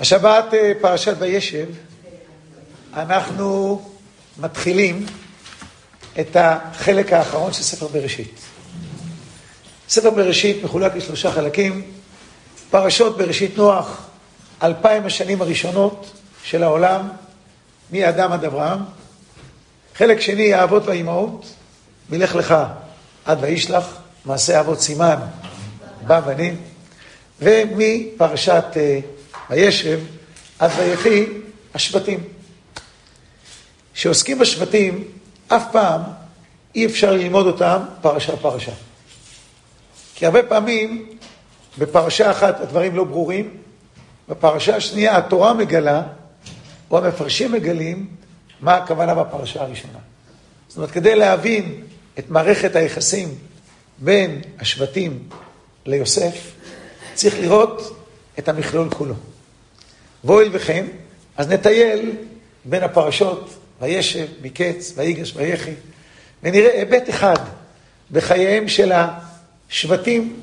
השבת אה, פרשת וישב, אנחנו מתחילים את החלק האחרון של ספר בראשית. ספר בראשית מחולק לשלושה חלקים, פרשות בראשית נוח, אלפיים השנים הראשונות של העולם, מאדם עד אברהם. חלק שני, האבות והאימהות, מלך לך עד וישלח, מעשה אבות סימן, בבנים, ומפרשת אה, וישב עד ויחי השבטים. כשעוסקים בשבטים, אף פעם אי אפשר ללמוד אותם פרשה פרשה. כי הרבה פעמים בפרשה אחת הדברים לא ברורים, בפרשה השנייה התורה מגלה, או המפרשים מגלים, מה הכוונה בפרשה הראשונה. זאת אומרת, כדי להבין את מערכת היחסים בין השבטים ליוסף, צריך לראות את המכלול כולו. והואיל וכן, אז נטייל בין הפרשות, וישב, מקץ, ויגש, ויחי, ונראה היבט אחד בחייהם של השבטים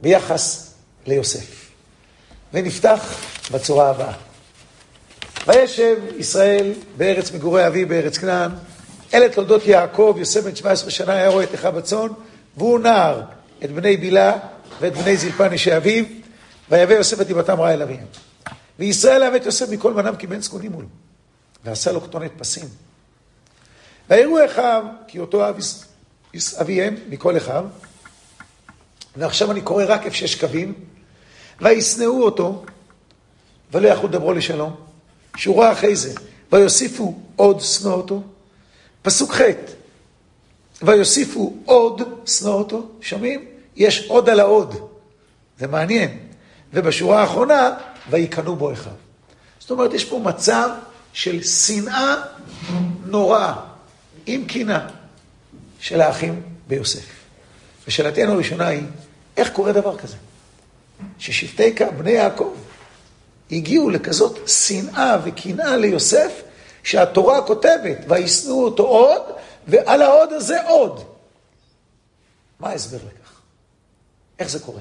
ביחס ליוסף. ונפתח בצורה הבאה. וישב ישראל בארץ מגורי אבי בארץ כנען, אלה תולדות יעקב, יוסף בן 17 שנה היה רואה את אחיו בצאן, והוא נער את בני בילה ואת בני זלפה נשי אביו, ויבא יוסף את דיבתם רעה אל אביהם. וישראל אהב את יוסף מכל מנם כי בן זקונים מולו, ועשה לו כתונת פסים. ויראו אחיו כי אותו אב אביהם מכל אחיו, ועכשיו אני קורא רק איפה שיש קווים, וישנאו אותו, ולא יכלו לדברו לשלום. שורה אחרי זה, ויוסיפו עוד שנוא אותו. פסוק ח' ויוסיפו עוד שנוא אותו. שומעים? יש עוד על העוד. זה מעניין. ובשורה האחרונה, ויקנאו בו אחיו. זאת אומרת, יש פה מצב של שנאה נוראה, עם קינה, של האחים ביוסף. ושאלתנו הראשונה היא, איך קורה דבר כזה? ששבטי בני יעקב הגיעו לכזאת שנאה וקנאה ליוסף, שהתורה כותבת, וישנאו אותו עוד, ועל העוד הזה עוד. מה ההסבר לכך? איך זה קורה?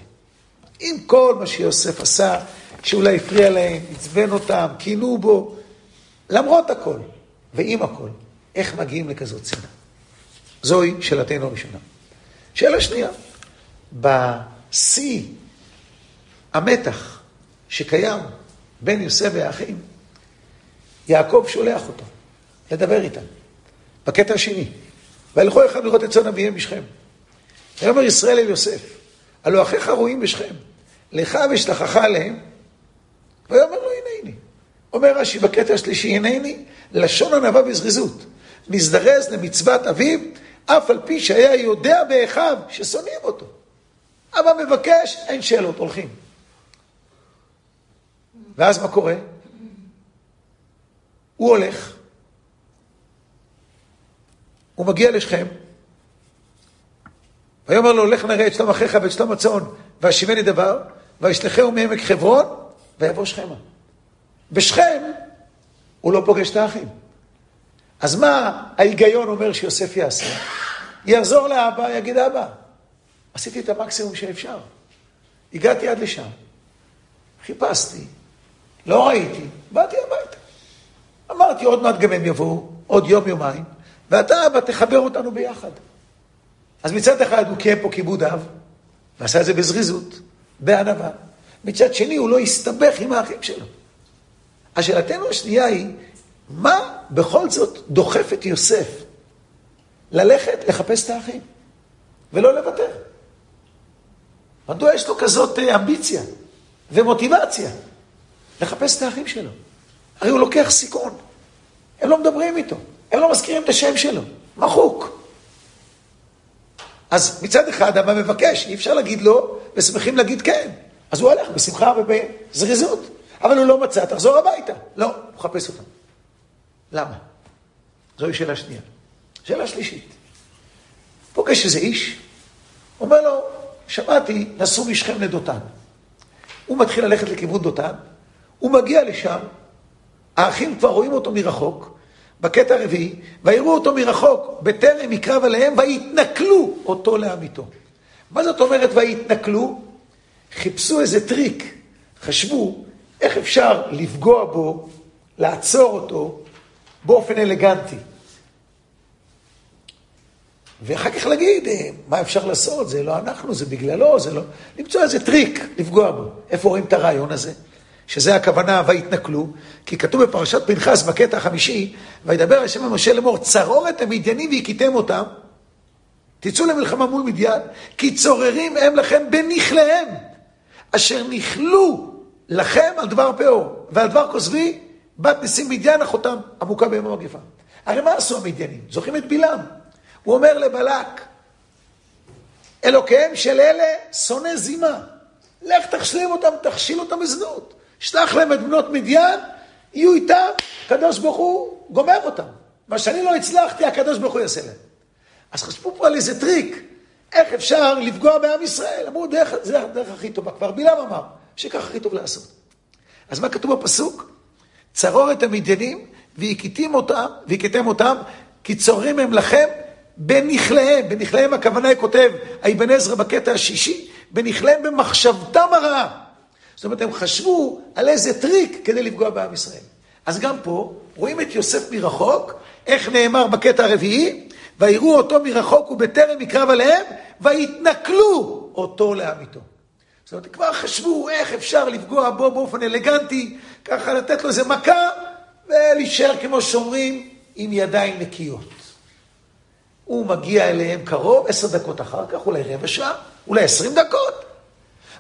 עם כל מה שיוסף עשה, שאולי הפריע להם, עצבן אותם, קינאו בו, למרות הכל, ועם הכל, איך מגיעים לכזאת שנאה? זוהי שאלתנו הראשונה. שאלה שנייה, בשיא המתח שקיים בין יוסף והאחים, יעקב שולח אותו לדבר איתם. בקטע השני, וילכו אחד לראות את צאן אביהם בשכם. ויאמר ישראל אל יוסף, הלא אחיך רואים בשכם, לך ושלחך עליהם, ויאמר לו הנני. אומר רש"י בקטע השלישי, הנני, לשון ענווה בזריזות, מזדרז למצוות אביו, אף על פי שהיה יודע באחיו ששונאים אותו. אבל מבקש, אין שאלות, הולכים. ואז מה קורה? הוא הולך, הוא מגיע לשכם, ויאמר לו, לך נראה את שלום אחיך ואת שלום הצאן, והשיבני דבר, וישלחהו מעמק חברון, ויבוא שכמה. בשכם הוא לא פוגש את האחים. אז מה ההיגיון אומר שיוסף יעשה? יחזור לאבא, יגיד אבא, עשיתי את המקסימום שאפשר. הגעתי עד לשם, חיפשתי, לא ראיתי, באתי הביתה. אמרתי, עוד מעט גם הם יבואו, עוד יום, יומיים, ואתה, אבא, תחבר אותנו ביחד. אז מצד אחד הוא קיים פה כיבוד אב, ועשה את זה בזריזות, בענווה. מצד שני, הוא לא הסתבך עם האחים שלו. השאלתנו השנייה היא, מה בכל זאת דוחף את יוסף ללכת לחפש את האחים, ולא לוותר? מדוע יש לו כזאת אה, אמביציה ומוטיבציה לחפש את האחים שלו? הרי הוא לוקח סיכון. הם לא מדברים איתו, הם לא מזכירים את השם שלו, מחוק. אז מצד אחד אבא מבקש, אי אפשר להגיד לא, ושמחים להגיד כן. אז הוא הלך בשמחה ובזריזות. אבל הוא לא מצא, תחזור הביתה. לא, הוא מחפש אותם. למה? זוהי שאלה שנייה. שאלה שלישית. פוגש איזה איש, אומר לו, שמעתי, נסעו משכם לדותן. הוא מתחיל ללכת לכיוון דותן, הוא מגיע לשם, האחים כבר רואים אותו מרחוק, בקטע הרביעי, ויראו אותו מרחוק, בטרם יקרב עליהם, ויתנכלו אותו לעמיתו. מה זאת אומרת ויתנכלו? חיפשו איזה טריק, חשבו איך אפשר לפגוע בו, לעצור אותו, באופן אלגנטי. ואחר כך להגיד, אה, מה אפשר לעשות? זה לא אנחנו, זה בגללו, זה לא... למצוא איזה טריק לפגוע בו. איפה רואים את הרעיון הזה? שזה הכוונה, ויתנכלו, כי כתוב בפרשת פנחס בקטע החמישי, וידבר השם למשה לאמור, צרור את המדיינים והכיתם אותם, תצאו למלחמה מול מדיין, כי צוררים הם לכם בנכליהם, אשר נכלו לכם על דבר פאור, ועל דבר כוזבי, בת נשיא מדיין אחותם, עמוקה ביום המגפה. הרי מה עשו המדיינים? זוכרים את בלעם. הוא אומר לבלק, אלוקיהם של אלה שונא זימה. לך תשלים אותם, תכשיל אותם בזנות. שלח להם את בנות מדיין, יהיו איתם, הקדוש ברוך הוא גומר אותם. מה שאני לא הצלחתי, הקדוש ברוך הוא יעשה להם. אז חשבו פה על איזה טריק, איך אפשר לפגוע בעם ישראל. אמרו, דרך, זה הדרך הכי טובה. כבר בלעם אמר, שכך הכי טוב לעשות. אז מה כתוב בפסוק? צרור את המדיינים והכיתם אותם, והכיתם אותם, כי צוררים הם לכם בנכליהם. בנכליהם הכוונה כותב, האבן עזרא בקטע השישי, בנכליהם במחשבתם הרעה. זאת אומרת, הם חשבו על איזה טריק כדי לפגוע בעם ישראל. אז גם פה, רואים את יוסף מרחוק, איך נאמר בקטע הרביעי, ויראו אותו מרחוק ובטרם יקרב עליהם, ויתנכלו אותו לעמיתו. זאת אומרת, כבר חשבו איך אפשר לפגוע בו באופן אלגנטי, ככה לתת לו איזה מכה, ולהישאר, כמו שאומרים, עם ידיים נקיות. הוא מגיע אליהם קרוב, עשר דקות אחר כך, אולי רבע שעה, אולי עשרים דקות.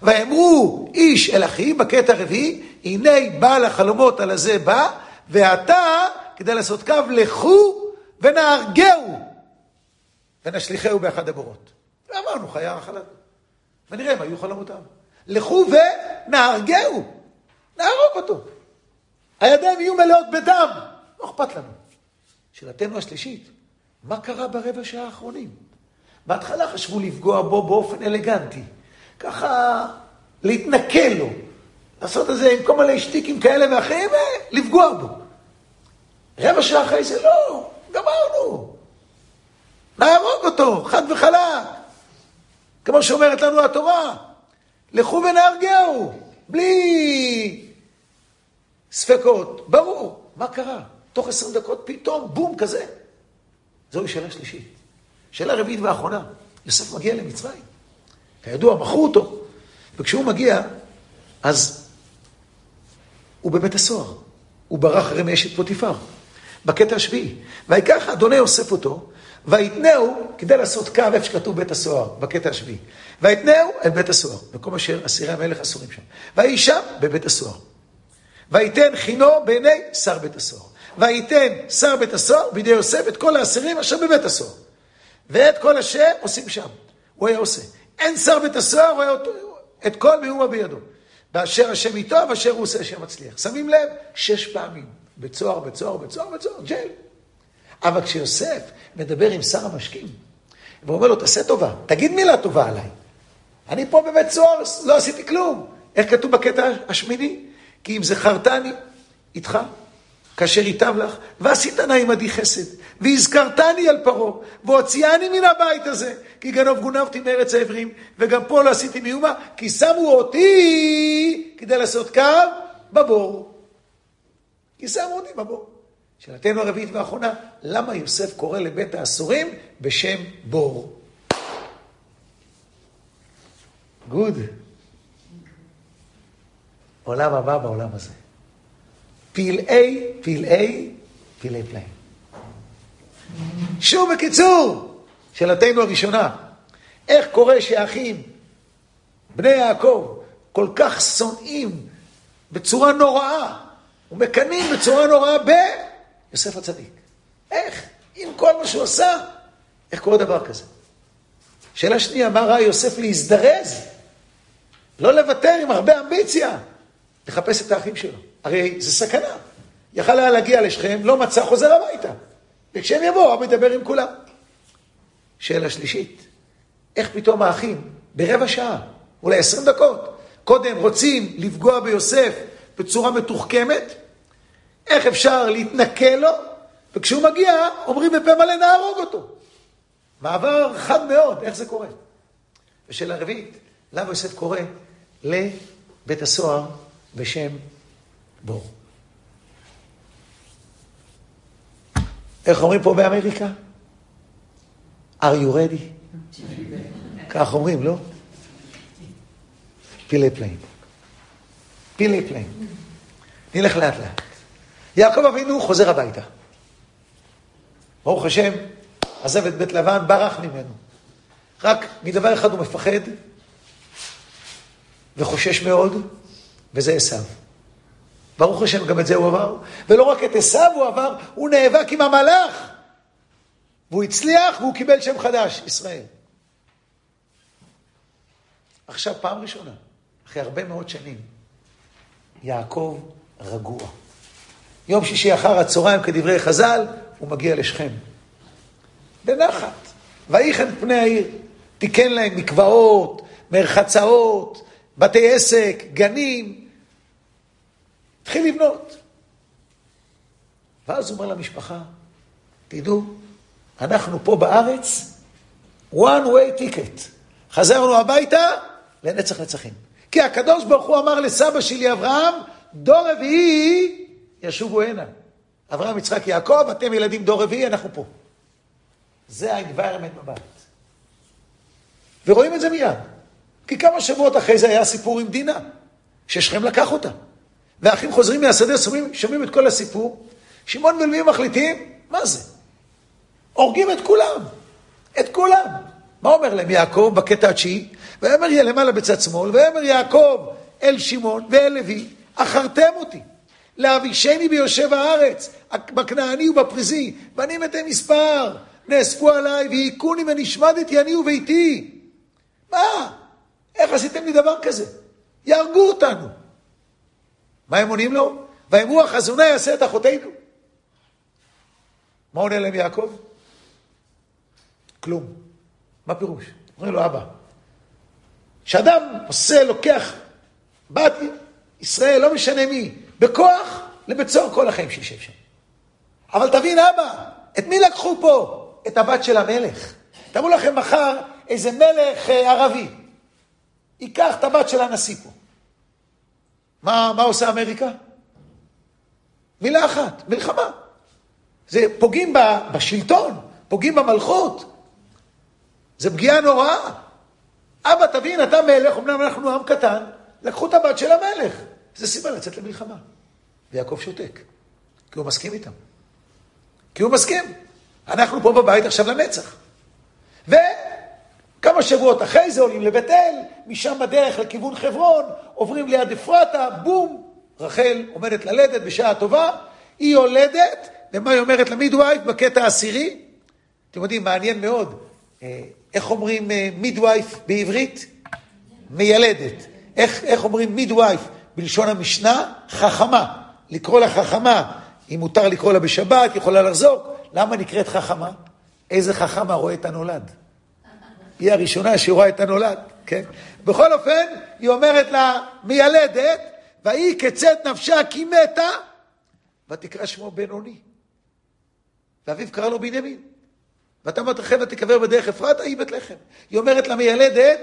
ואמרו איש אל אחי, בקטע הרביעי, הנה בעל החלומות על הזה בא, ועתה, כדי לעשות קו, לכו ונהרגהו, ונשליכהו באחד הבורות. ואמרנו, חיה החלטנו. ונראה מה היו חלומותיו. לכו ונהרגהו, נהרוג אותו. הידיים יהיו מלאות בדם, לא אכפת לנו. שאלתנו השלישית, מה קרה ברבע שעה האחרונים? בהתחלה חשבו לפגוע בו באופן אלגנטי. ככה להתנכל לו, לעשות את זה עם כל מיני שטיקים כאלה ואחרים ולפגוע בו. רבע שעה אחרי זה, לא, גמרנו. נהרוג אותו, חד וחלק. כמו שאומרת לנו התורה, לכו ונהרגהו, בלי ספקות. ברור, מה קרה? תוך עשר דקות פתאום, בום כזה. זוהי שאלה שלישית. שאלה רביעית ואחרונה, יוסף מגיע למצרים. כידוע, מכרו אותו. וכשהוא מגיע, אז הוא בבית הסוהר. הוא ברח הרי מאשת פוטיפר. בקטע השביעי. ויקח אדוני אוסף אותו, ויתנהו, כדי לעשות קו איפה שכתוב בית הסוהר, בקטע השביעי. ויתנהו אל בית הסוהר, מקום אשר אסירי המלך אסורים שם. ויהי שם בבית הסוהר. ויתן חינו בעיני שר בית הסוהר. וייתן שר בית הסוהר בידי יוסף את כל האסירים אשר בבית הסוהר. ואת כל אשר עושים שם. הוא היה עושה. אין שר בית הסוהר, הוא היה את כל מאומה בידו. באשר השם איתו, ואשר הוא עושה השם מצליח. שמים לב? שש פעמים. בצוהר, בצוהר, בצוהר, בצוהר, ג'ל. אבל כשיוסף מדבר עם שר המשקים, ואומר לו, תעשה טובה, תגיד מילה טובה עליי. אני פה בבית סוהר, לא עשיתי כלום. איך כתוב בקטע השמיני? כי אם זכרתני איתך, כאשר ייטב לך, ועשית נא עמדי חסד, והזכרתני על פרעה, והוציאני מן הבית הזה, כי גנוב גונבתי מארץ העברים, וגם פה לא עשיתי מאומה, כי שמו אותי כדי לעשות קו בבור. כי שמו אותי בבור. שאלתנו הרביעית והאחרונה, למה יוסף קורא לבית האסורים בשם בור? גוד. עולם הבא בעולם הזה. פלאי, פלאי, פלאי פלאים. שוב בקיצור, שאלתנו הראשונה, איך קורה שהאחים, בני יעקב, כל כך שונאים בצורה נוראה, ומקנאים בצורה נוראה ביוסף הצדיק? איך? עם כל מה שהוא עשה, איך קורה דבר כזה? שאלה שנייה, מה ראה יוסף להזדרז? לא לוותר עם הרבה אמביציה, לחפש את האחים שלו. הרי זה סכנה. יכל היה להגיע לשכם, לא מצא, חוזר הביתה. וכשהם יבואו, אבא ידבר עם כולם. שאלה שלישית, איך פתאום האחים, ברבע שעה, אולי עשרים דקות, קודם רוצים לפגוע ביוסף בצורה מתוחכמת, איך אפשר להתנכל לו, וכשהוא מגיע, אומרים בפה מלא נהרוג אותו. מעבר חד מאוד, איך זה קורה? ושאלה רביעית, למה יוסף קורא לבית הסוהר בשם בור. איך אומרים פה באמריקה? are you ready? כך אומרים, לא? פילי פלאים. פילי פלאים. נלך לאט לאט. יעקב אבינו חוזר הביתה. ברוך השם, עזב את בית לבן, ברח ממנו. רק מדבר אחד הוא מפחד וחושש מאוד, וזה עשיו. ברוך השם, גם את זה הוא עבר. ולא רק את עשיו הוא עבר, הוא נאבק עם המלאך. והוא הצליח והוא קיבל שם חדש, ישראל. עכשיו, פעם ראשונה, אחרי הרבה מאוד שנים, יעקב רגוע. יום שישי אחר הצהריים, כדברי חז"ל, הוא מגיע לשכם. בנחת. ויחן פני העיר. תיקן להם מקוואות, מרחצאות, בתי עסק, גנים. התחיל לבנות. ואז הוא אומר למשפחה, תדעו, אנחנו פה בארץ, one way ticket. חזרנו הביתה לנצח נצחים. כי הקדוש ברוך הוא אמר לסבא שלי אברהם, דור רביעי ישובו הנה. אברהם, יצחק, יעקב, אתם ילדים דור רביעי, אנחנו פה. זה ה-environment בבית. ורואים את זה מיד. כי כמה שבועות אחרי זה היה סיפור עם דינה, ששכם לקח אותה. והאחים חוזרים מהשדה, שומעים, שומעים את כל הסיפור, שמעון ולוי מחליטים, מה זה? הורגים את כולם, את כולם. מה אומר להם יעקב בקטע התשיעי? ויאמר יהיה למעלה בצד שמאל, ויאמר יעקב אל שמעון ואל לוי, אחרתם אותי, לאבישני ביושב הארץ, בכנעני ובפריזי, ואני מתי מספר, נאספו עליי, והיכוני ונשמדתי אני וביתי. מה? איך עשיתם לי דבר כזה? יהרגו אותנו. מה הם עונים לו? ואמרו החזונה יעשה את אחותינו. מה עונה להם יעקב? כלום. מה פירוש? אומרים לו, אבא, כשאדם עושה, לוקח בת ישראל, לא משנה מי, בכוח, לבית סוהר כל החיים שישב שם. אבל תבין, אבא, את מי לקחו פה? את הבת של המלך. תראו לכם מחר איזה מלך אה, ערבי, ייקח את הבת של הנשיא פה. מה, מה עושה אמריקה? מילה אחת, מלחמה. זה פוגעים בשלטון, פוגעים במלכות. זה פגיעה נוראה. אבא, תבין, אתה מלך, אמנם אנחנו עם קטן, לקחו את הבת של המלך. זה סיבה לצאת למלחמה. ויעקב שותק, כי הוא מסכים איתם. כי הוא מסכים. אנחנו פה בבית עכשיו לנצח. וכמה שבועות אחרי זה עולים לבית אל, משם בדרך לכיוון חברון, עוברים ליד אפרתה, בום, רחל עומדת ללדת בשעה טובה, היא יולדת, ומה היא אומרת למידווייף בקטע העשירי? אתם יודעים, מעניין מאוד, אה, איך אומרים מידווייף אה, בעברית? מיילדת. איך, איך אומרים מידווייף בלשון המשנה? חכמה. לקרוא לה חכמה, אם מותר לקרוא לה בשבת, יכולה לחזור. למה נקראת חכמה? איזה חכמה רואה את הנולד? היא הראשונה שרואה את הנולד, כן? בכל אופן, היא אומרת לה, מיילדת, והיא כצאת נפשה כי מתה, ותקרא שמו בינוני. ואביו קרא לו בנימין. ואתה אמרת לכם ותיקבר בדרך אפרתה, היא בית לחם. היא אומרת למיילדת,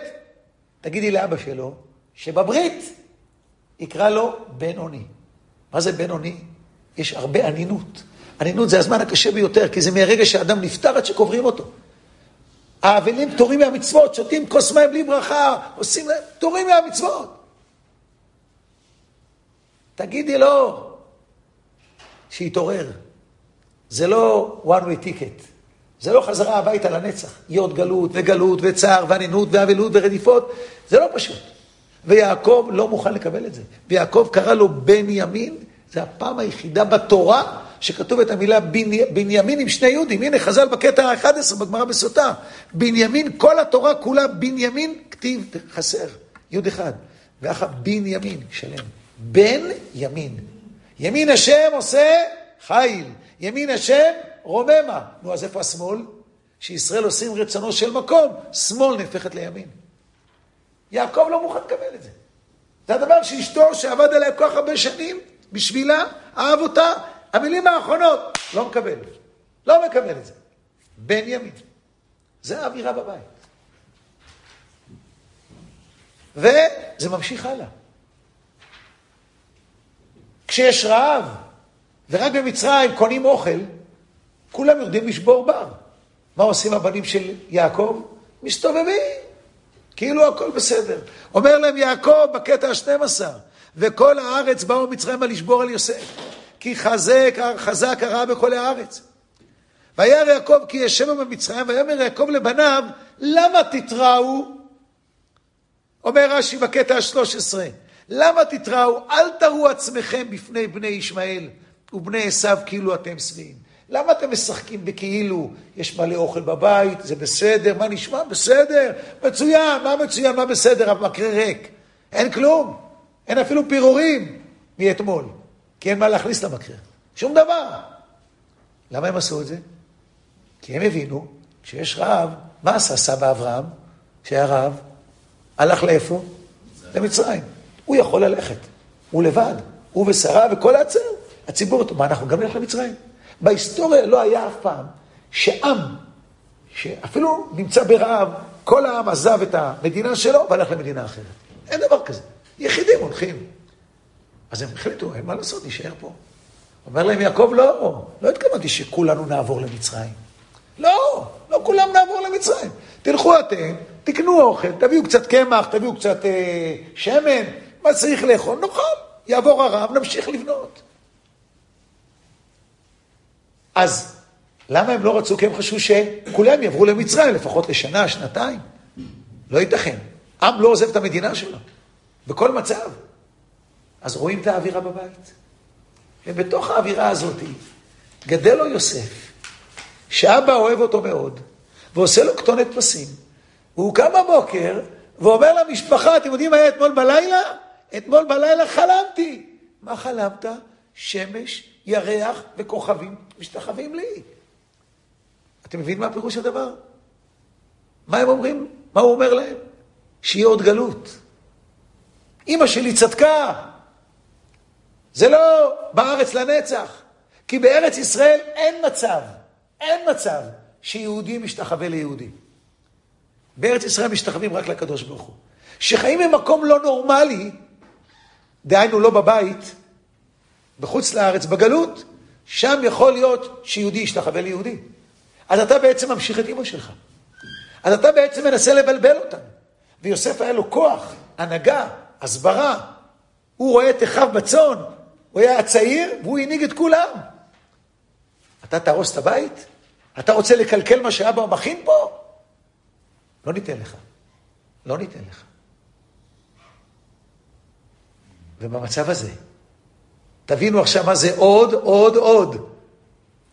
תגידי לאבא שלו, שבברית יקרא לו בינוני. מה זה בינוני? יש הרבה אנינות. אנינות זה הזמן הקשה ביותר, כי זה מהרגע שאדם נפטר עד שקוברים אותו. האבלים פטורים מהמצוות, שותים כוס מים בלי ברכה, עושים להם, פטורים מהמצוות. תגידי לו שיתעורר. זה לא one way ticket. זה לא חזרה הביתה לנצח. יהיה עוד גלות וגלות וצער וענינות ואבלות ורדיפות. זה לא פשוט. ויעקב לא מוכן לקבל את זה. ויעקב קרא לו בן ימין, זה הפעם היחידה בתורה שכתוב את המילה בנימין עם שני יהודים. הנה חז"ל בקטע ה-11 בגמרא בסוטה. בנימין, כל התורה כולה בנימין, כתיב חסר, יוד אחד. ואחר בנימין, שלם. בן ימין. ימין השם עושה חיל. ימין השם רוממה. נו, אז איפה השמאל? שישראל עושים רצונו של מקום, שמאל נהפכת לימין. יעקב לא מוכן לקבל את זה. זה הדבר שאשתו, שעבד עליה כל כך הרבה שנים, בשבילה, אהב אותה, המילים האחרונות, לא מקבל. לא מקבל את זה. בן ימין. זה האווירה בבית. וזה ממשיך הלאה. כשיש רעב, ורק במצרים קונים אוכל, כולם יודעים לשבור בר. מה עושים הבנים של יעקב? מסתובבים, כאילו הכל בסדר. אומר להם יעקב בקטע ה-12, וכל הארץ באו מצרימה לשבור על יוסף, כי חזק, חזק הרע בכל הארץ. וירא יעקב כי ישב במצרים, ויאמר יעקב לבניו, למה תתראו? אומר רש"י בקטע ה-13, למה תתראו? אל תראו עצמכם בפני בני ישמעאל ובני עשיו כאילו אתם שבעים. למה אתם משחקים בכאילו יש מלא אוכל בבית, זה בסדר, מה נשמע? בסדר, מצוין, מה מצוין, מה בסדר, המקרה ריק. אין כלום, אין אפילו פירורים מאתמול, כי אין מה להכניס למקרה. שום דבר. למה הם עשו את זה? כי הם הבינו שיש רעב, מה עשה סבא אברהם, שהיה רעב? הלך לאיפה? למצרים. הוא יכול ללכת, הוא לבד, הוא ושרה וכל הצר, הציבור, מה, אנחנו גם נלך למצרים? בהיסטוריה לא היה אף פעם שעם, שאפילו נמצא ברעב, כל העם עזב את המדינה שלו והלך למדינה אחרת. אין דבר כזה. יחידים הולכים. אז הם החליטו, אין מה לעשות, נשאר פה. אומר להם יעקב, לא, לא התכוונתי שכולנו נעבור למצרים. לא, לא כולם נעבור למצרים. תלכו אתם, תקנו אוכל, תביאו קצת קמח, תביאו קצת אה, שמן, מה צריך לאכול, נאכל. יעבור הרב, נמשיך לבנות. אז למה הם לא רצו? כי הם חשבו שכולם יעברו למצרים, לפחות לשנה, שנתיים. לא ייתכן. עם לא עוזב את המדינה שלו, בכל מצב. אז רואים את האווירה בבית. ובתוך האווירה הזאת גדל לו יוסף, שאבא אוהב אותו מאוד, ועושה לו כתונת פסים. והוא קם בבוקר ואומר למשפחה, אתם יודעים מה היה אתמול בלילה? אתמול בלילה חלמתי. מה חלמת? שמש, ירח וכוכבים משתחווים לי. אתם מבינים מה פירוש הדבר? מה הם אומרים? מה הוא אומר להם? שיהיה עוד גלות. אימא שלי צדקה. זה לא בארץ לנצח. כי בארץ ישראל אין מצב, אין מצב שיהודי משתחווה ליהודי. בארץ ישראל משתחווים רק לקדוש ברוך הוא. שחיים במקום לא נורמלי, דהיינו לא בבית, בחוץ לארץ, בגלות, שם יכול להיות שיהודי ישתחווה ליהודי. אז אתה בעצם ממשיך את אימא שלך. אז אתה בעצם מנסה לבלבל אותם. ויוסף היה לו כוח, הנהגה, הסברה. הוא רואה את אחיו בצאן, הוא היה הצעיר, והוא הנהיג את כולם. אתה תהרוס את הבית? אתה רוצה לקלקל מה שאבא מכין פה? לא ניתן לך. לא ניתן לך. ובמצב הזה, תבינו עכשיו מה זה עוד, עוד, עוד.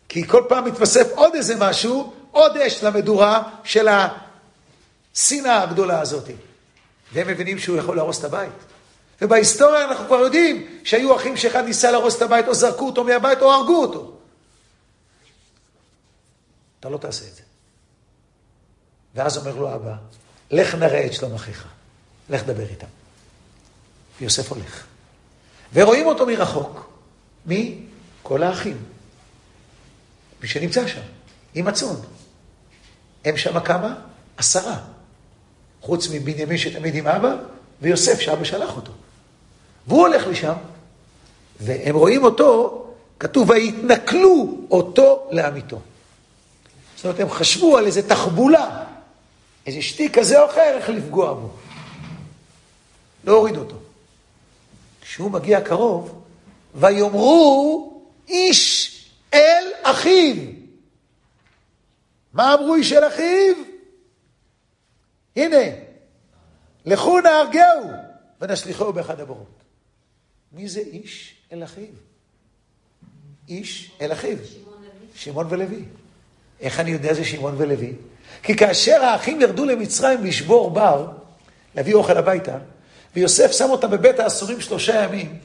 כי כל פעם מתווסף עוד איזה משהו, עוד אש למדורה של השנאה הגדולה הזאת. והם מבינים שהוא יכול להרוס את הבית. ובהיסטוריה אנחנו כבר יודעים שהיו אחים שאחד ניסה להרוס את הבית, או זרקו אותו מהבית, או הרגו אותו. אתה לא תעשה את זה. ואז אומר לו אבא, לך נראה את שלום אחיך, לך דבר איתם. ויוסף הולך. ורואים אותו מרחוק. מי? כל האחים. מי שנמצא שם, עם הצאן. הם שם כמה? עשרה. חוץ מבנימין שתמיד עם אבא, ויוסף שאבא שלח אותו. והוא הולך לשם, והם רואים אותו, כתוב, ויתנכלו אותו לעמיתו. זאת אומרת, הם חשבו על איזה תחבולה, איזה שטיק כזה או אחר, איך לפגוע בו. לא הוריד אותו. כשהוא מגיע קרוב, ויאמרו איש אל אחיו. מה אמרו איש אל אחיו? הנה, לכו נהרגהו ונשליכהו באחד הבורות. מי זה איש אל אחיו? איש אל אחיו. שמעון ולוי. איך אני יודע זה שמעון ולוי? כי כאשר האחים ירדו למצרים לשבור בר, להביא אוכל הביתה, ויוסף שם אותם בבית האסורים שלושה ימים,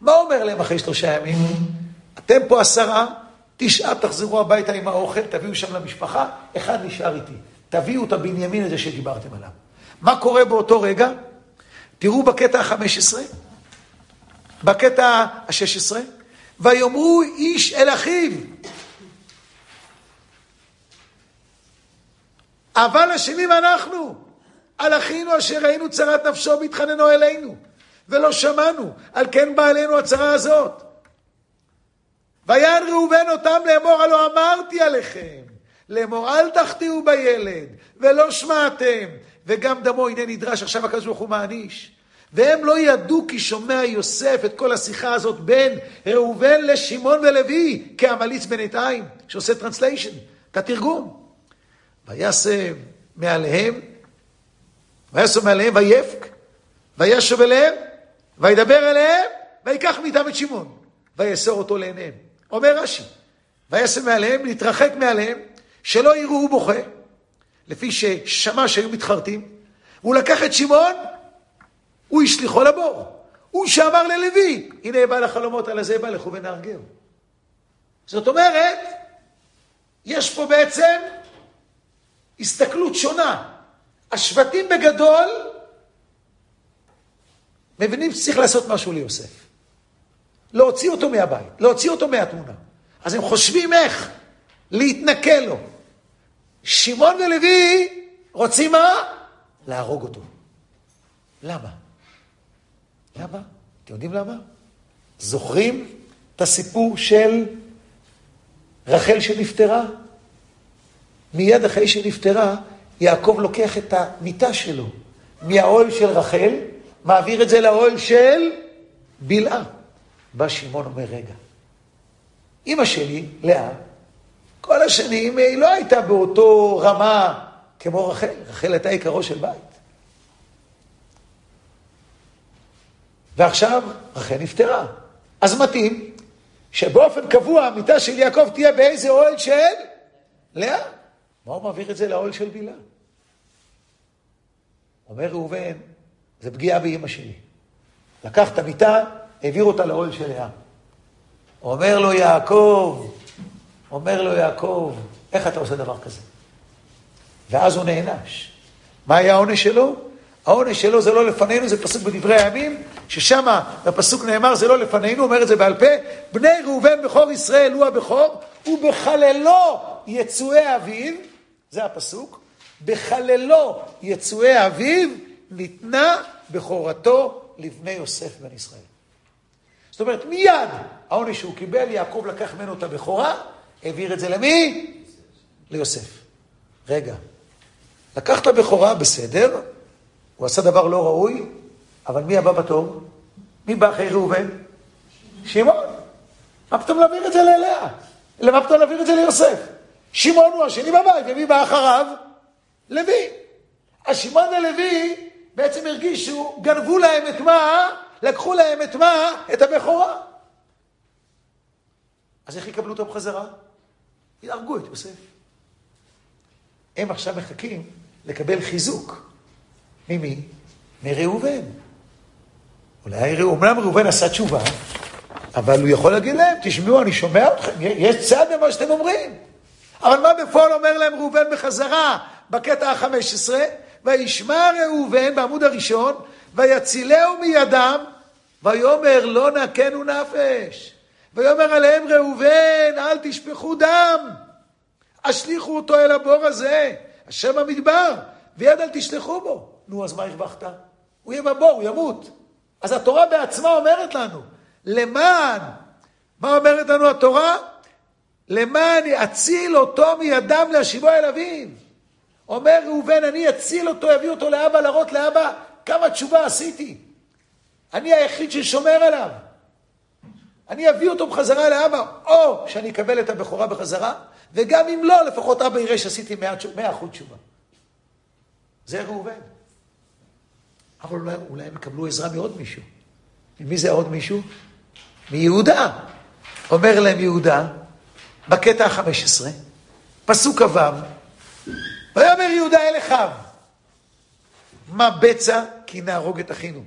מה אומר להם אחרי שלושה ימים? אתם פה עשרה, תשעה תחזרו הביתה עם האוכל, תביאו שם למשפחה, אחד נשאר איתי. תביאו את הבנימין הזה שדיברתם עליו. מה קורה באותו רגע? תראו בקטע ה-15, בקטע ה-16, ויאמרו איש אל אחיו, אבל אשמים אנחנו, על אחינו אשר ראינו צרת נפשו והתחננו אלינו. ולא שמענו, על כן באה עלינו הצרה הזאת. ויען ראובן אותם לאמור הלא אמרתי עליכם, לאמור אל תחטיאו בילד, ולא שמעתם, וגם דמו הנה נדרש, עכשיו הקדוש ברוך הוא מעניש. והם לא ידעו כי שומע יוסף את כל השיחה הזאת בין ראובן לשמעון ולוי, כי המליץ בינתיים, שעושה translation, את התרגום. ויסב מעליהם, ויסב מעליהם ויבך, וישוב אליהם, וידבר אליהם, ויקח מאיתם את שמעון, ויאסור אותו לעיניהם. אומר רש"י, ויסב מעליהם, נתרחק מעליהם, שלא יראוהו בוכה, לפי ששמע שהיו מתחרטים, והוא לקח את שמעון, הוא השליחו לבור. הוא שאמר ללוי, הנה בא לחלומות על הזה בא לכו ונהרגהו. זאת אומרת, יש פה בעצם הסתכלות שונה. השבטים בגדול מבינים שצריך לעשות משהו ליוסף. להוציא אותו מהבית, להוציא אותו מהתמונה. אז הם חושבים איך להתנכל לו. שמעון ולוי רוצים מה? להרוג אותו. למה? למה? אתם יודעים למה? זוכרים את הסיפור של רחל שנפטרה? מיד אחרי שנפטרה, יעקב לוקח את המיטה שלו מהאוהל של רחל, מעביר את זה לאוהל של בלעה. בא שמעון אומר, רגע, אימא שלי, לאה, כל השנים היא לא הייתה באותו רמה כמו רחל, רחל הייתה עיקרו של בית. ועכשיו רחל נפטרה. אז מתאים שבאופן קבוע המיטה של יעקב תהיה באיזה אוהל של לאה. מה הוא מעביר את זה לאוהל של בילה? אומר ראובן, זה פגיעה באימא שלי. לקח את המיטה, העביר אותה לאוהל של לאה. אומר לו יעקב, אומר לו יעקב, איך אתה עושה דבר כזה? ואז הוא נענש. מה היה העונש שלו? העונש שלו זה לא לפנינו, זה פסוק בדברי הימים, ששם בפסוק נאמר זה לא לפנינו, אומר את זה בעל פה, בני ראובן בכור ישראל הוא הבכור, ובחללו יצואי אביו, זה הפסוק, בחללו יצואי אביו ניתנה בכורתו לבני יוסף בן ישראל. זאת אומרת, מיד העונש שהוא קיבל, יעקב לקח ממנו את הבכורה, העביר את זה למי? ליוסף. רגע, לקח את הבכורה, בסדר, הוא עשה דבר לא ראוי, אבל מי הבא בתור? מי בא אחרי ראובן? שמעון. מה פתאום להעביר את זה ללאה? למה פתאום להעביר את זה ליוסף? שמעון הוא השני בבית, ומי בא אחריו? לוי. אז שמעון ולוי בעצם הרגישו, גנבו להם את מה? לקחו להם את מה? את הבכורה. אז איך יקבלו אותם חזרה? יהרגו את יוסף. הם עכשיו מחכים לקבל חיזוק. ממי? מראובן. אולי אומנם ראובן עשה תשובה, אבל הוא יכול להגיד להם, תשמעו, אני שומע אתכם, יש צד במה שאתם אומרים. אבל מה בפועל אומר להם ראובן בחזרה, בקטע ה-15? וישמע ראובן בעמוד הראשון, ויצילהו מידם, ויאמר לא נקנו נפש. ויאמר עליהם ראובן, אל תשפכו דם, השליכו אותו אל הבור הזה, השם המדבר, ויד אל תשלחו בו. נו, אז מה הרווחת? הוא יהיה בבור, הוא ימות. אז התורה בעצמה אומרת לנו, למען, מה אומרת לנו התורה? למען אציל אותו מידם להשיבו אל אביו. אומר ראובן, אני אציל אותו, אביא אותו לאבא, להראות לאבא כמה תשובה עשיתי. אני היחיד ששומר עליו. אני אביא אותו בחזרה לאבא, או שאני אקבל את הבכורה בחזרה, וגם אם לא, לפחות אבא יראה שעשיתי מאה אחוז תשובה. זה ראובן. אבל אולי, אולי הם יקבלו עזרה מעוד מישהו. מי זה עוד מישהו? מיהודה. אומר להם יהודה, בקטע ה-15, פסוק כ"ו, ויאמר יהודה אל אחיו, מה בצע כי נהרוג את אחינו,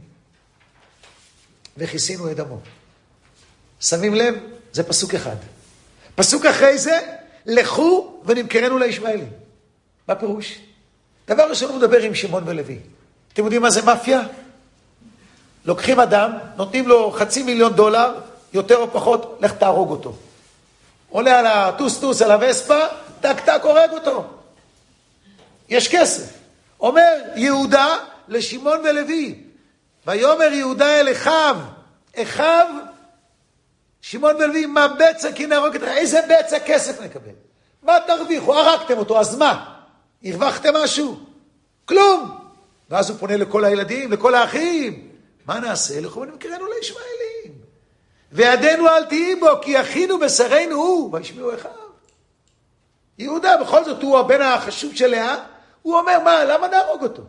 וכיסינו את דמו. שמים לב? זה פסוק אחד. פסוק אחרי זה, לכו ונמכרנו לישמעאלים. מה פירוש? דבר ראשון הוא מדבר עם שמעון ולוי. אתם יודעים מה זה מאפיה? לוקחים אדם, נותנים לו חצי מיליון דולר, יותר או פחות, לך תהרוג אותו. עולה על הטוסטוס, על הווספה, טק טק הורג אותו. יש כסף. אומר יהודה לשמעון ולוי, ויאמר יהודה אל אחיו, אחיו, שמעון ולוי, מה בצע כי נהרוג אתכם? איזה בצע כסף נקבל? מה תרוויחו? הרגתם אותו, אז מה? הרווחתם משהו? כלום. ואז הוא פונה לכל הילדים, לכל האחים. מה נעשה? לכו ונמכרנו לישמעאלים. וידנו אל תהי בו, כי אחינו בשרנו הוא, וישמעו אחיו. יהודה, בכל זאת, הוא הבן החשוב של לאה, הוא אומר, מה, למה נהרוג אותו?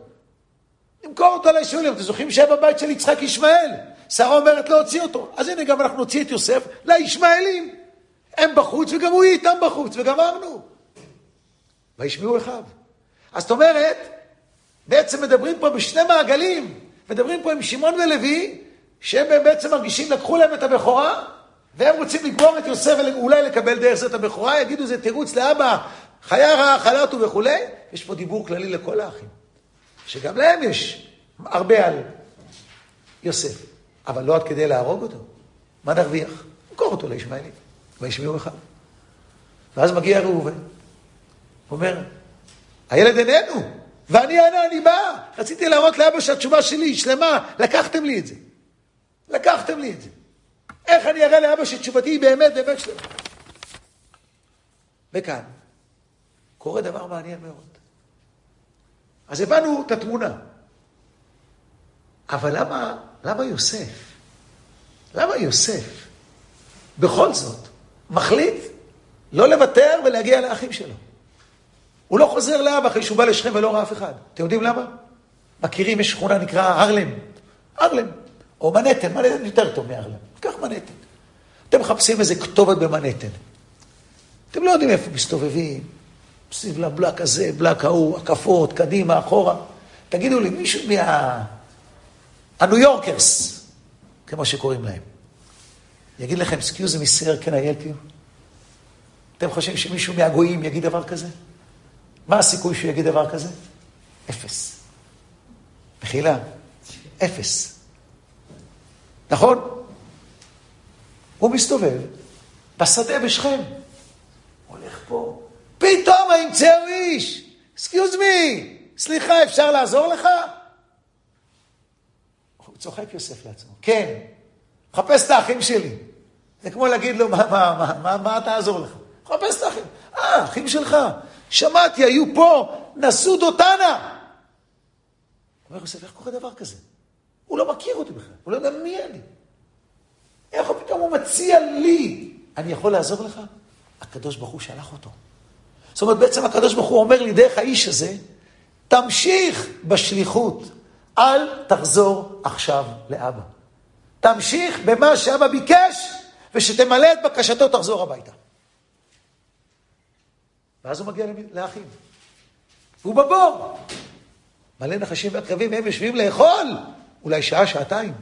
נמכור אותו לישמעאלים. אתם זוכרים שהיה בבית של יצחק ישמעאל? שרה אומרת להוציא אותו. אז הנה, גם אנחנו נוציא את יוסף לישמעאלים. הם בחוץ, וגם הוא איתם בחוץ, וגמרנו. וישמעו אחיו. אז זאת אומרת, בעצם מדברים פה בשני מעגלים. מדברים פה עם שמעון ולוי, שהם בעצם מרגישים, לקחו להם את הבכורה, והם רוצים לגמור את יוסף ואולי לקבל דרך זה את הבכורה, יגידו זה תירוץ לאבא, חיה רעה, חלטו וכולי. יש פה דיבור כללי לכל האחים, שגם להם יש הרבה על יוסף, אבל לא עד כדי להרוג אותו. מה נרוויח? נמכור אותו לישמעאלים, וישמעו אחד. ואז מגיע ראובן, אומר, הילד איננו, ואני אענה, אני בא. רציתי להראות לאבא שהתשובה שלי היא שלמה, לקחתם לי את זה. לקחתם לי את זה. איך אני אראה לאבא שתשובתי היא באמת באמת שלמה? וכאן, קורה דבר מעניין מאוד. אז הבנו את התמונה. אבל למה, למה יוסף? למה יוסף בכל זאת מחליט לא לוותר ולהגיע לאחים שלו? הוא לא חוזר לאבא אחרי שהוא בא לשכם ולא ראה אף אחד. אתם יודעים למה? מכירים, יש שכונה נקרא ארלם. ארלם. או מנהטן, מנהטן יותר טוב מארלם. קח מנהטן. אתם מחפשים איזה כתובת במנהטן. אתם לא יודעים איפה מסתובבים. סביב לבלק הזה, בלק ההוא, הקפות, קדימה, אחורה. תגידו לי, מישהו מה... ה New Yorkers, כמו שקוראים להם, יגיד לכם, excuse me sir, can I help you? אתם חושבים שמישהו מהגויים יגיד דבר כזה? מה הסיכוי שהוא יגיד דבר כזה? אפס. מחילה, אפס. נכון? הוא מסתובב בשדה בשכם. הולך פה, פתאום ימצאו איש! אסקיוז מי, סליחה, אפשר לעזור לך? הוא צוחק יוסף לעצמו. כן, מחפש את האחים שלי. זה כמו להגיד לו, מה, מה, מה, מה, מה תעזור לך? מחפש את האחים. אה, אחים שלך. שמעתי, היו פה, נשאו דותנה. אומר יוסף, איך קורה דבר כזה? הוא לא מכיר אותי בכלל, הוא לא יודע מי אני. איך הוא פתאום הוא מציע לי? אני יכול לעזור לך? הקדוש ברוך הוא שלח אותו. זאת אומרת, בעצם הקדוש ברוך הוא אומר לי, דרך האיש הזה, תמשיך בשליחות, אל תחזור עכשיו לאבא. תמשיך במה שאבא ביקש, ושתמלא את בקשתו תחזור הביתה. ואז הוא מגיע לאחים. והוא בבור. מלא נחשים ועקרבים, הם יושבים לאכול, אולי שעה, שעתיים.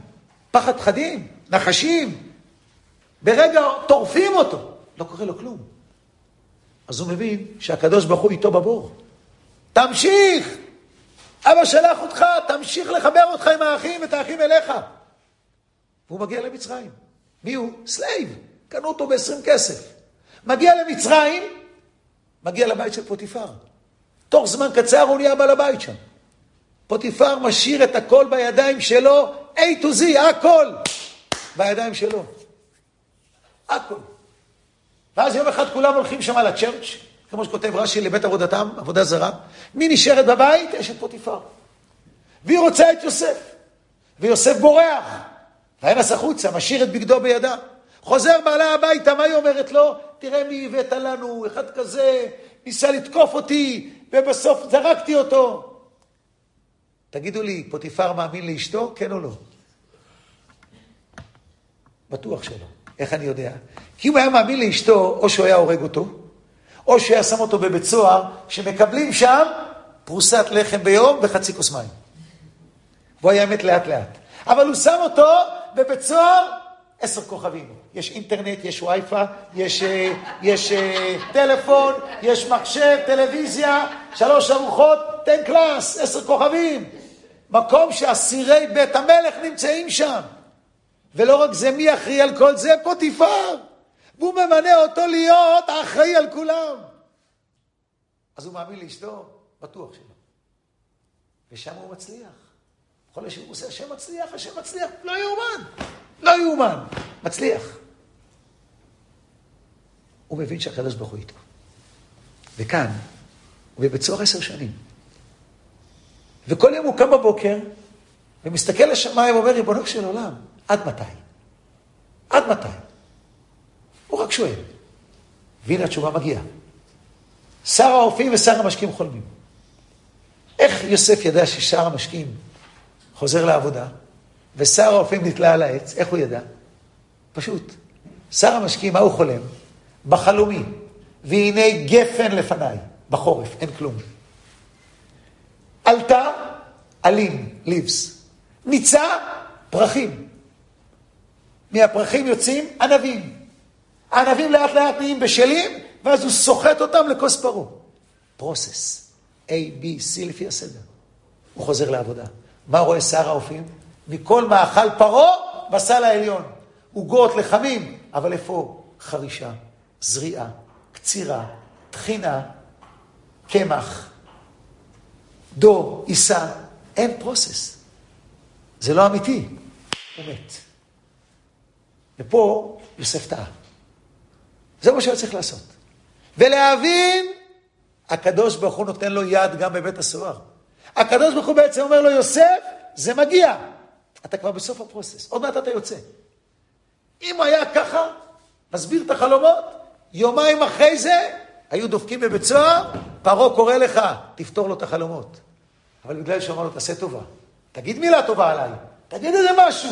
פחד פחדים, נחשים. ברגע טורפים אותו, לא קורה לו כלום. אז הוא מבין שהקדוש ברוך הוא איתו בבור. תמשיך! אבא שלח אותך, תמשיך לחבר אותך עם האחים ואת האחים אליך. והוא מגיע למצרים. מי הוא? slave. קנו אותו ב-20 כסף. מגיע למצרים, מגיע לבית של פוטיפר. תוך זמן קצר הוא נהיה בעל הבית שם. פוטיפר משאיר את הכל בידיים שלו, A to Z, הכל בידיים שלו. הכל. ואז יום אחד כולם הולכים שם לצ'רץ', כמו שכותב רש"י, לבית עבודתם, עבודה זרה. מי נשארת בבית? אשת פוטיפר. והיא רוצה את יוסף. ויוסף בורח. וינס החוצה, משאיר את בגדו בידה. חוזר בעלה הביתה, מה היא אומרת לו? תראה מי הבאת לנו, אחד כזה, ניסה לתקוף אותי, ובסוף זרקתי אותו. תגידו לי, פוטיפר מאמין לאשתו, כן או לא? בטוח שלא. איך אני יודע? כי אם הוא היה מאמין לאשתו, או שהוא היה הורג אותו, או שהוא היה שם אותו בבית סוהר, שמקבלים שם פרוסת לחם ביום וחצי כוס מים. והוא היה מת לאט לאט. אבל הוא שם אותו בבית סוהר עשר כוכבים. יש אינטרנט, יש וי-פי, יש, אה, יש אה, טלפון, יש מחשב, טלוויזיה, שלוש ארוחות, תן קלאס, עשר כוכבים. מקום שאסירי בית המלך נמצאים שם. ולא רק זה, מי אחראי על כל זה? פוטיפר. והוא ממנה אותו להיות האחראי על כולם. אז הוא מאמין לאשתו? בטוח שלא. ושם הוא מצליח. בכל הוא עושה, השם מצליח, השם מצליח, לא יאומן. לא יאומן. מצליח. הוא מבין שהקדוש ברוך הוא איתו. וכאן, הוא בבית סוהר עשר שנים. וכל יום הוא קם בבוקר, ומסתכל לשמיים ואומר, ריבונו של עולם, עד מתי? עד מתי? הוא רק שואל. והנה התשובה מגיעה. שר האופים ושר המשקים חולמים. איך יוסף ידע ששר המשקים חוזר לעבודה, ושר האופים נתלה על העץ? איך הוא ידע? פשוט. שר המשקים, מה הוא חולם? בחלומי. והנה גפן לפניי, בחורף, אין כלום. עלתה, עלים, ליבס. ניצה, פרחים. מהפרחים יוצאים ענבים. הענבים לאט לאט נהיים בשלים, ואז הוא סוחט אותם לכוס פרעה. פרוסס. A, B, C לפי הסדר. הוא חוזר לעבודה. מה רואה שר האופים? מכל מאכל פרעה בסל העליון. עוגות, לחמים, אבל איפה חרישה, זריעה, קצירה, טחינה, קמח, דור, עיסה, אין פרוסס. זה לא אמיתי, הוא מת. ופה יוסף טעה. זה מה שהוא צריך לעשות. ולהבין, הקדוש ברוך הוא נותן לו יד גם בבית הסוהר. הקדוש ברוך הוא בעצם אומר לו, יוסף, זה מגיע. אתה כבר בסוף הפרוסס, עוד מעט אתה יוצא. אם היה ככה, מסביר את החלומות, יומיים אחרי זה, היו דופקים בבית סוהר, פרעה קורא לך, תפתור לו את החלומות. אבל בגלל שהוא אמר לו, תעשה טובה. תגיד מילה טובה עליי, תגיד איזה משהו.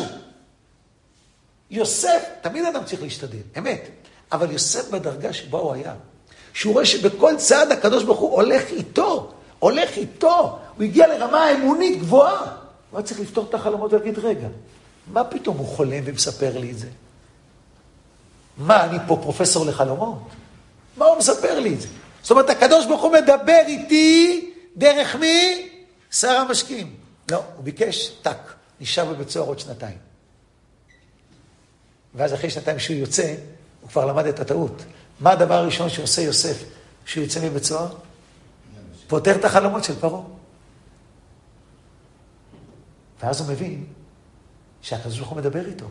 יוסף, תמיד אדם צריך להשתדל, אמת. אבל יוסף בדרגה שבה הוא היה, שהוא רואה שבכל צעד הקדוש ברוך הוא הולך איתו, הולך איתו, הוא הגיע לרמה אמונית גבוהה. הוא היה צריך לפתור את החלומות ולהגיד, רגע, מה פתאום הוא חולם ומספר לי את זה? מה, אני פה פרופסור לחלומות? מה הוא מספר לי את זה? זאת אומרת, הקדוש ברוך הוא מדבר איתי דרך מי? שר המשקים. לא, הוא ביקש, טק, נשאר בבית סוהר עוד שנתיים. ואז אחרי שנתיים שהוא יוצא, הוא כבר למד את הטעות. מה הדבר הראשון שעושה יוסף כשהוא יוצא מבית סוהר? פותר את החלומות של פרעה. ואז הוא מבין שהקדוש ברוך הוא מדבר איתו.